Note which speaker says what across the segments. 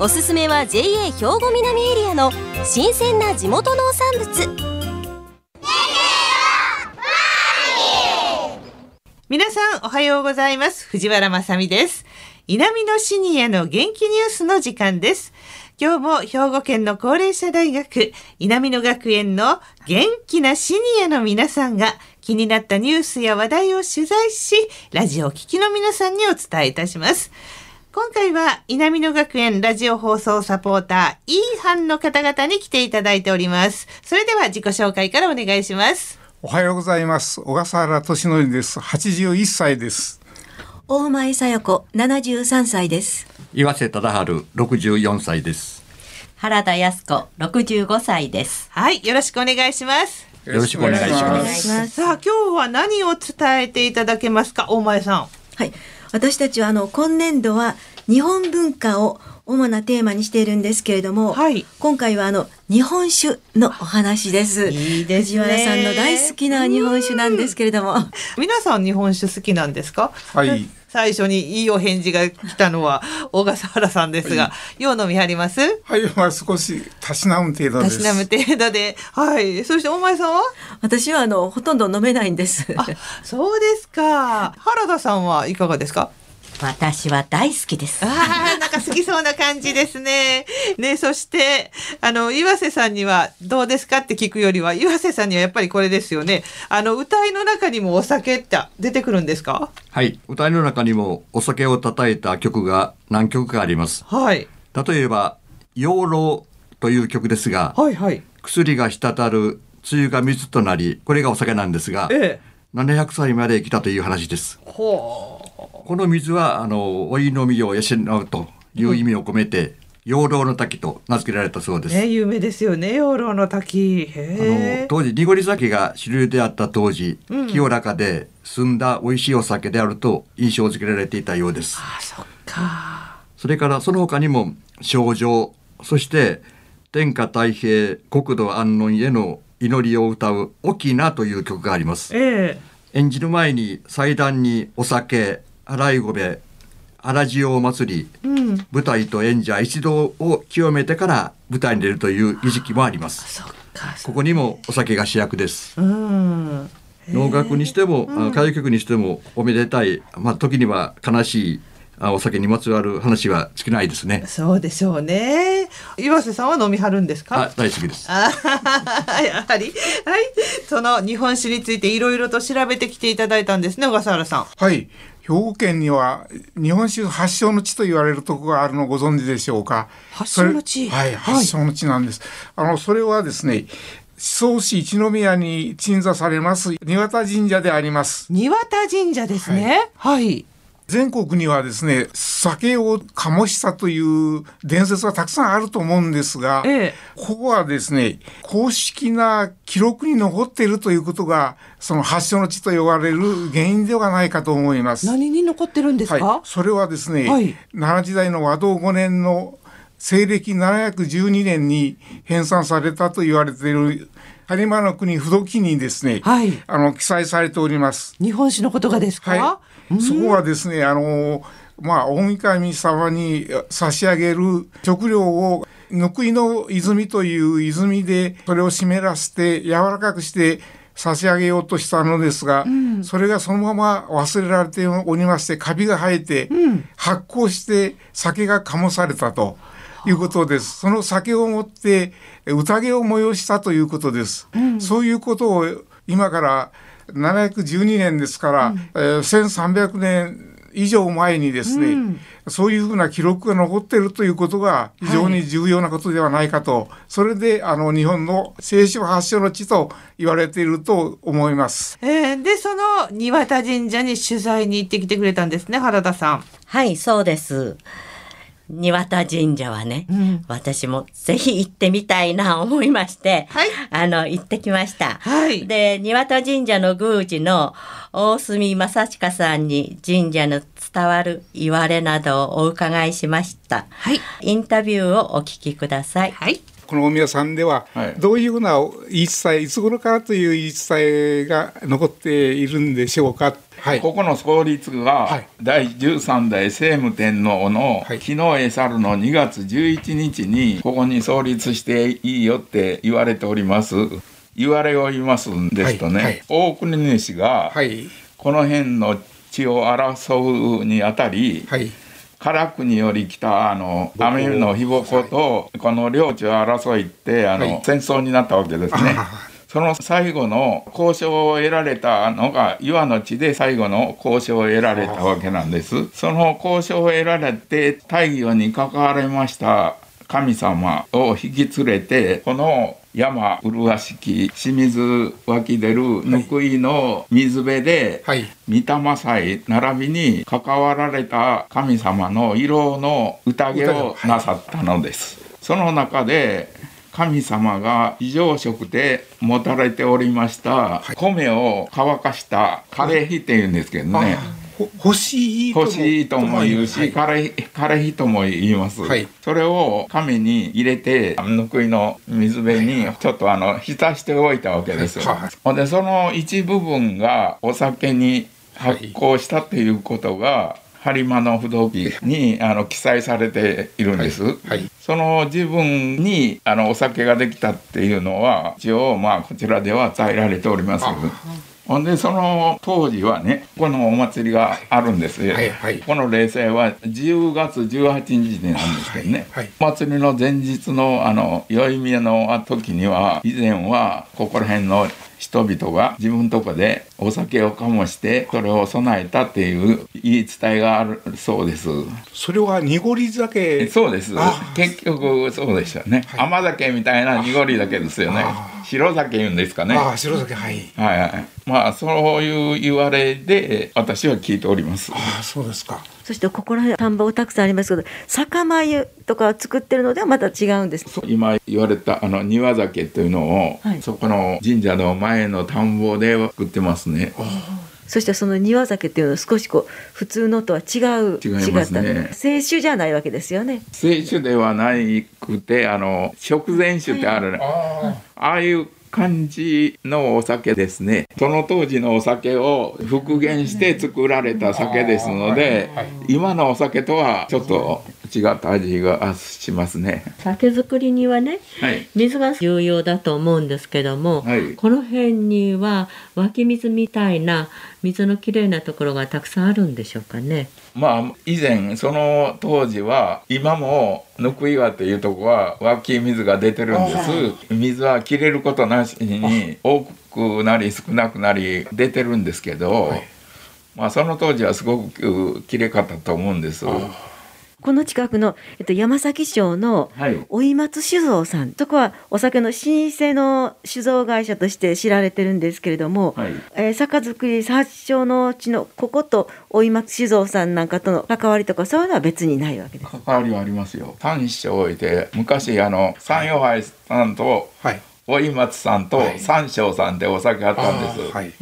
Speaker 1: おすすめは JA 兵庫南エリアの新鮮な地元農産物。
Speaker 2: 皆さんおはようございます。藤原まさです。南のシニアの元気ニュースの時間です。今日も兵庫県の高齢者大学南野学園の元気なシニアの皆さんが気になったニュースや話題を取材し、ラジオを聴きの皆さんにお伝えいたします。今回は南野学園ラジオ放送サポーター、イーハンの方々に来ていただいております。それでは自己紹介からお願いします。
Speaker 3: おはようございます。小笠原俊則です。81歳です。
Speaker 4: 大前さよ子73歳です。
Speaker 5: 岩瀬忠治64歳です。
Speaker 6: 原田康子65歳です。
Speaker 2: はい、よろしくお願いします。
Speaker 5: よろしくお願いします。
Speaker 2: さあ、今日は何を伝えていただけますか、大前さん。
Speaker 4: はい、私たちはあの今年度は日本文化を主なテーマにしているんですけれども、はい、今回はあの日本酒のお話です。
Speaker 2: いいです
Speaker 4: ね。藤原さんの大好きな日本酒なんですけれども、
Speaker 2: 皆さん日本酒好きなんですか？
Speaker 3: はい。
Speaker 2: 最初にいいお返事が来たのは小笠原さんですが、はい、よう飲みはります？
Speaker 3: はい、まあ少したしなむ程度
Speaker 2: たしなむ程度で、はい。そしてお前さんは？
Speaker 4: 私はあのほとんど飲めないんです。
Speaker 2: あ、そうですか。原田さんはいかがですか？
Speaker 6: 私は大好きです。
Speaker 2: ああ、なんか好きそうな感じですね。ね、そして、あの、岩瀬さんにはどうですかって聞くよりは、岩瀬さんにはやっぱりこれですよね。あの、歌いの中にもお酒って出てくるんですか？
Speaker 5: はい。歌いの中にもお酒を叩いた曲が何曲かあります。
Speaker 2: はい。
Speaker 5: 例えば、養老という曲ですが、
Speaker 2: はいはい。
Speaker 5: 薬が滴る、梅雨が水となり、これがお酒なんですが、ええ、700歳まで生きたという話です。
Speaker 2: ほう。
Speaker 5: この水はあのお湯のみを養うという意味を込めて、養老の滝と名付けられたそうです。
Speaker 2: ね、有名ですよね、養老の滝。
Speaker 5: あの当時濁り酒が主流であった当時、うん、清らかで澄んだ美味しいお酒であると印象付けられていたようです。
Speaker 2: あ、そっか。
Speaker 5: それからその他にも症状、そして天下太平国土安穏への祈りを歌う「沖縄」という曲があります。
Speaker 2: え
Speaker 5: え、演じる前に祭壇にお酒洗い米荒塩祭り、うん、舞台と演者一同を清めてから舞台に出るという儀式もありますここにもお酒が主役です、
Speaker 2: うん、
Speaker 5: 能楽にしても、歌謡曲にしてもおめでたい、まあ、時には悲しいお酒にまつわる話は尽きないですね。
Speaker 2: そうでしょうね。岩瀬さんは飲みはるんですか？
Speaker 5: 大好きです。
Speaker 2: あやはり、はい、その日本酒についていろいろと調べてきていただいたんですね、小笠原さん。
Speaker 3: はい。兵庫県には日本酒発祥の地と言われるところがあるのをご存知でしょうか？
Speaker 2: 発祥の地？
Speaker 3: はい、発祥の地なんです。あのそれはですね。思想市一宮に鎮座されます庭田神社であります。
Speaker 2: 庭田神社ですね。はい、はい
Speaker 3: 全国にはですね酒を醸したという伝説がたくさんあると思うんですが、ええ、ここはですね公式な記録に残っているということがその発祥の地と呼ばれる原因ではないかと思います。
Speaker 2: 何に残ってるんですか、
Speaker 3: はい、それはですね、はい、奈良時代の和道5年の西暦712年に編纂されたと言われている播磨の国不動記にですね、はい、あの記載されております。
Speaker 2: 日本史のことがですか、
Speaker 3: はい、そこはですね、あのまあ大神様に差し上げる食料をぬいの泉という泉でそれを湿らせて柔らかくして差し上げようとしたのですが、うん、それがそのまま忘れられておりましてカビが生えて、発酵して酒が醸されたと。いうことです。その酒を持って宴を催したということです。うん、そういうことを今から712年ですから、うん、えー、1300年以上前にですね、うん、そういうふうな記録が残っているということが非常に重要なことではないかと、はい、それであの日本の聖書発祥の地と言われていると思います。
Speaker 2: えー、でその庭田神社に取材に行ってきてくれたんですね原田さん。
Speaker 6: はいそうです。庭田神社はね、うん、私もぜひ行ってみたいな思いまして、はい、あの、行ってきました。はい、で、庭田神社の宮司の大隅正親さんに神社の伝わる言われなどをお伺いしました。はい、インタビューをお聞きください。はい。
Speaker 3: このお宮さんでは、どういうふうな言い伝えいつ頃からという言い伝えが残っているんでしょうか
Speaker 7: はい、ここの創立が、第13代聖武天皇の日の江猿の2月11日にここに創立していいよって言われております。言われを言いますんですとね、はい。はい、大国主がこの辺の地を争うにあたり、はい、唐国より来たあの雨のひぼことこの領地を争いってあの、戦争になったわけですね。その最後の交渉を得られたのが岩の地で最後の交渉を得られたわけなんです。その交渉を得られて大義に関われました神様を引き連れてこの山麗しき清水湧き出るぬいの水辺で、はい、御霊祭並びに関わられた神様の色の宴をなさったのです。その中で神様が非常食で持たれておりました、米を乾かした枯れ火っていうんですけどね。
Speaker 3: 干し
Speaker 7: 干しとも言うし、枯れ枯れ火とも言います、はい、それを亀に入れてぬくいの水辺にちょっとあの浸しておいたわけです、はい、ほんでその一部分がお酒に発酵したっていうことが、播磨の不動記にあの記載されているんです。はいはい、その自分にあのお酒ができたっていうのは一応まあこちらでは伝えられております。ほんでその当時はねこのお祭りがあるんです、はいはい、この霊祭は10月18日なんですけどね、はいはい、お祭りの前日のあの宵宮の時には以前はここら辺の人々が自分とこでお酒を醸してそれを備えたっていう言い伝えがあるそうです。
Speaker 3: それは濁り酒？
Speaker 7: そうです。結局そうでしたね、はい、甘酒みたいな濁り酒ですよね。白酒言うんですかね。
Speaker 3: あ白酒はい。
Speaker 7: はいはいまあそういう言われで私は聞いております。
Speaker 3: あそうですか
Speaker 4: そしてここら辺田んぼたくさんありますけど酒米とか作ってるのではまた違うんです
Speaker 7: 今言われたあの庭酒というのを、はい、そこの神社の前の田んぼで作ってますね。
Speaker 4: そしてその庭酒っていうのは少しこう普通のとは違う
Speaker 7: 違いますね。
Speaker 4: 清酒じゃないわけですよね。
Speaker 7: 清酒ではなくてあの食前酒ってある、はい、ああいう感じのお酒ですね。その当時のお酒を復元して作られた酒ですので今のお酒とはちょっと違った味がしますね。
Speaker 6: 酒造りにはね、はい、水が重要だと思うんですけども、はい、この辺には湧き水みたいな水のきれいなところがたくさんあるんでしょうかね
Speaker 7: まあ以前その当時は今もぬく岩というとこは湧き水が出てるんです。水は切れることなしに多くなり少なくなり出てるんですけど、はい、まあその当時はすごくきれかったと思うんです。
Speaker 4: この近くの、えっと、山崎町のおい。松酒造さん、はい、そこはお酒の老舗の酒造会社として知られてるんですけれども、はい、えー、酒造り発祥のうちのこことおい松酒造さんなんかとの関わりとかそういうのは別にないわけです。
Speaker 7: 関わりはありますよ。三章いて昔あの三陽杯さんと、はい。おい松さんと三章さんってお酒あったんです。はい、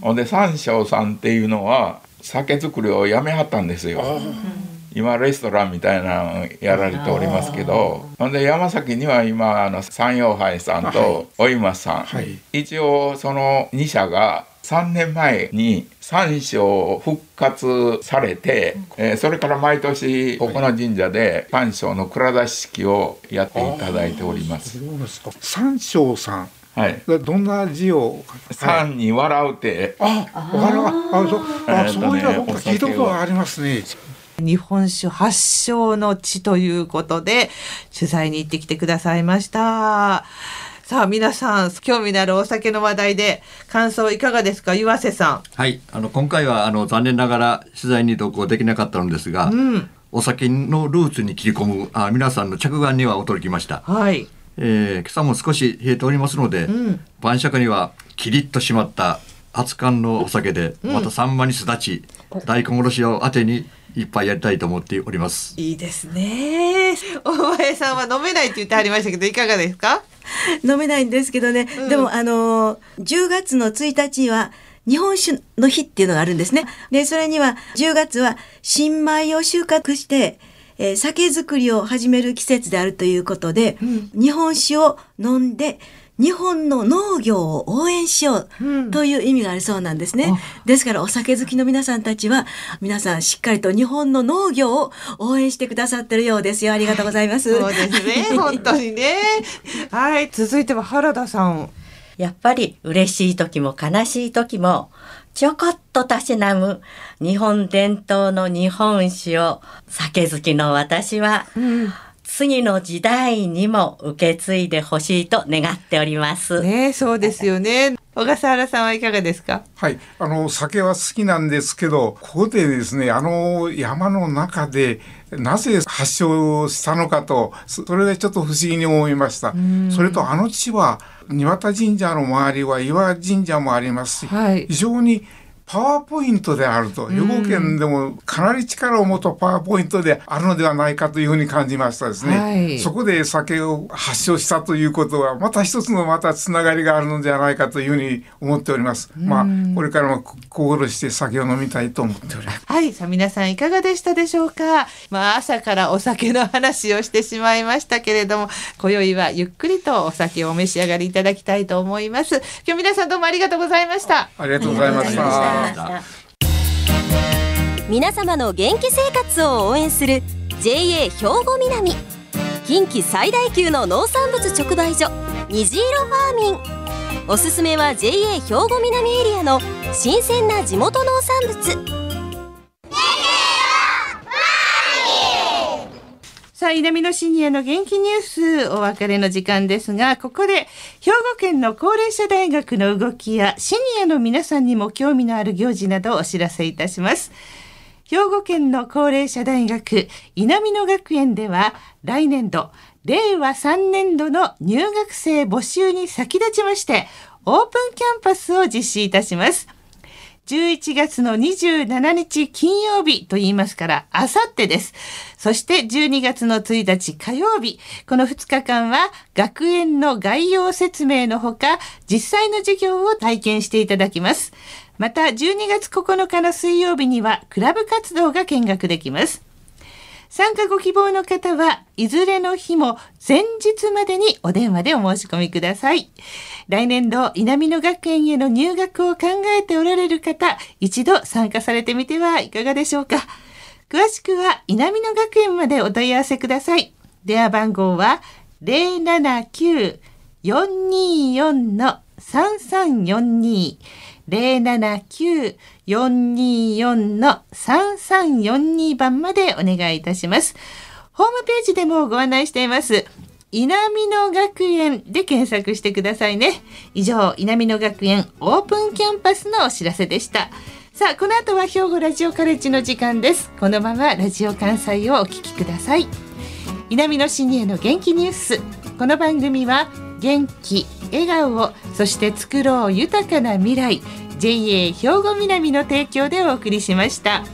Speaker 7: ほんで三章さんっていうのは酒造りをやめはったんですよ。今レストランみたいなのやられておりますけどほんで山崎には今あの山陽杯さんとおいまさん、はい、一応その2社が3年前に三章復活されて、えー、それから毎年ここの神社で三章の蔵出し式をやっていただいております。
Speaker 3: 三章さん。はい、どんな字を
Speaker 7: 三に笑うて。
Speaker 3: あ、笑う。あ、そう、あ、そういうの僕聞いたことがありますね。
Speaker 2: 日本酒発祥の地ということで取材に行ってきてくださいました。さあ皆さん興味のあるお酒の話題で感想いかがですか？岩瀬さん。
Speaker 5: はいあの今回はあの残念ながら取材に同行できなかったのですが、うん、お酒のルーツに切り込むあ皆さんの着眼には驚きました。はい。えー、今朝も少し冷えておりますので、うん、晩酌にはキリッと締まった熱燗のお酒で、またサンマにすだち、大根おろしをあてにいっぱいやりたいと思っております。
Speaker 2: いいですね。大前さんは飲めないって言ってありましたけどいかがですか？
Speaker 4: 飲めないんですけどね、うん、でもあの10月の1日は日本酒の日っていうのがあるんですね。で、それには10月は新米を収穫して、えー、酒造りを始める季節であるということで、うん、日本酒を飲んで日本の農業を応援しようという意味があるそうなんですね。うん、ですからお酒好きの皆さんたちは皆さんしっかりと日本の農業を応援してくださってるようですよ。ありがとうございます。
Speaker 2: そうですね。本当にね。はい。続いては原田さん。
Speaker 6: やっぱり嬉しい時も悲しい時もちょこっとたしなむ日本伝統の日本酒を酒好きの私は、うん次の時代にも受け継いでほしいと願っております。
Speaker 2: ね、そうですよね。小笠原さんはいかがですか？
Speaker 3: はい、あの酒は好きなんですけど、ここでですね、あの山の中でなぜ発症したのかと、それがちょっと不思議に思いました。それとあの地は庭田神社の周りは岩神社もありますし、はい、非常にパワーポイントであると、予後権でもかなり力を持ったパワーポイントであるのではないかというふうに感じましたですね。はい、そこで酒を発症したということは、また一つのまたつながりがあるのではないかというふうに思っております。まあ、これからも心して酒を飲みたいと思っております。
Speaker 2: はい、さあ皆さんいかがでしたでしょうか？まあ、朝からお酒の話をしてしまいましたけれども、今宵はゆっくりとお酒をお召し上がりいただきたいと思います。今日皆さんどうもありがとうございました。
Speaker 3: ありがとうございました。
Speaker 1: 皆様の元気生活を応援する JA 兵庫南。近畿最大級の農産物直売所虹色ファーミン。おすすめは JA 兵庫南エリアの新鮮な地元農産物。
Speaker 2: さあ、南のシニアの元気ニュース、お別れの時間ですが、ここで、兵庫県の高齢者大学の動きや、シニアの皆さんにも興味のある行事などをお知らせいたします。兵庫県の高齢者大学、稲美野学園では、来年度、令和3年度の入学生募集に先立ちまして、オープンキャンパスを実施いたします。11月の27日金曜日と言いますから、あさってです。そして12月の1日火曜日、この2日間は学園の概要説明のほか、実際の授業を体験していただきます。また12月9日の水曜日にはクラブ活動が見学できます。参加ご希望の方はいずれの日も前日までにお電話でお申し込みください。来年度稲美野学園への入学を考えておられる方、一度参加されてみてはいかがでしょうか。詳しくは稲美野学園までお問い合わせください。電話番号は079-424 079-424-3342 079-424-3342番までお願いいたします。ホームページでもご案内しています。稲美野学園で検索してくださいね。以上、稲美野学園オープンキャンパスのお知らせでした。さあ、この後は兵庫ラジオカレッジの時間です。このままラジオ関西をお聞きください。稲美野シニアの元気ニュース。この番組は元気、笑顔を、そして作ろう豊かな未来。JA 兵庫南の提供でお送りしました。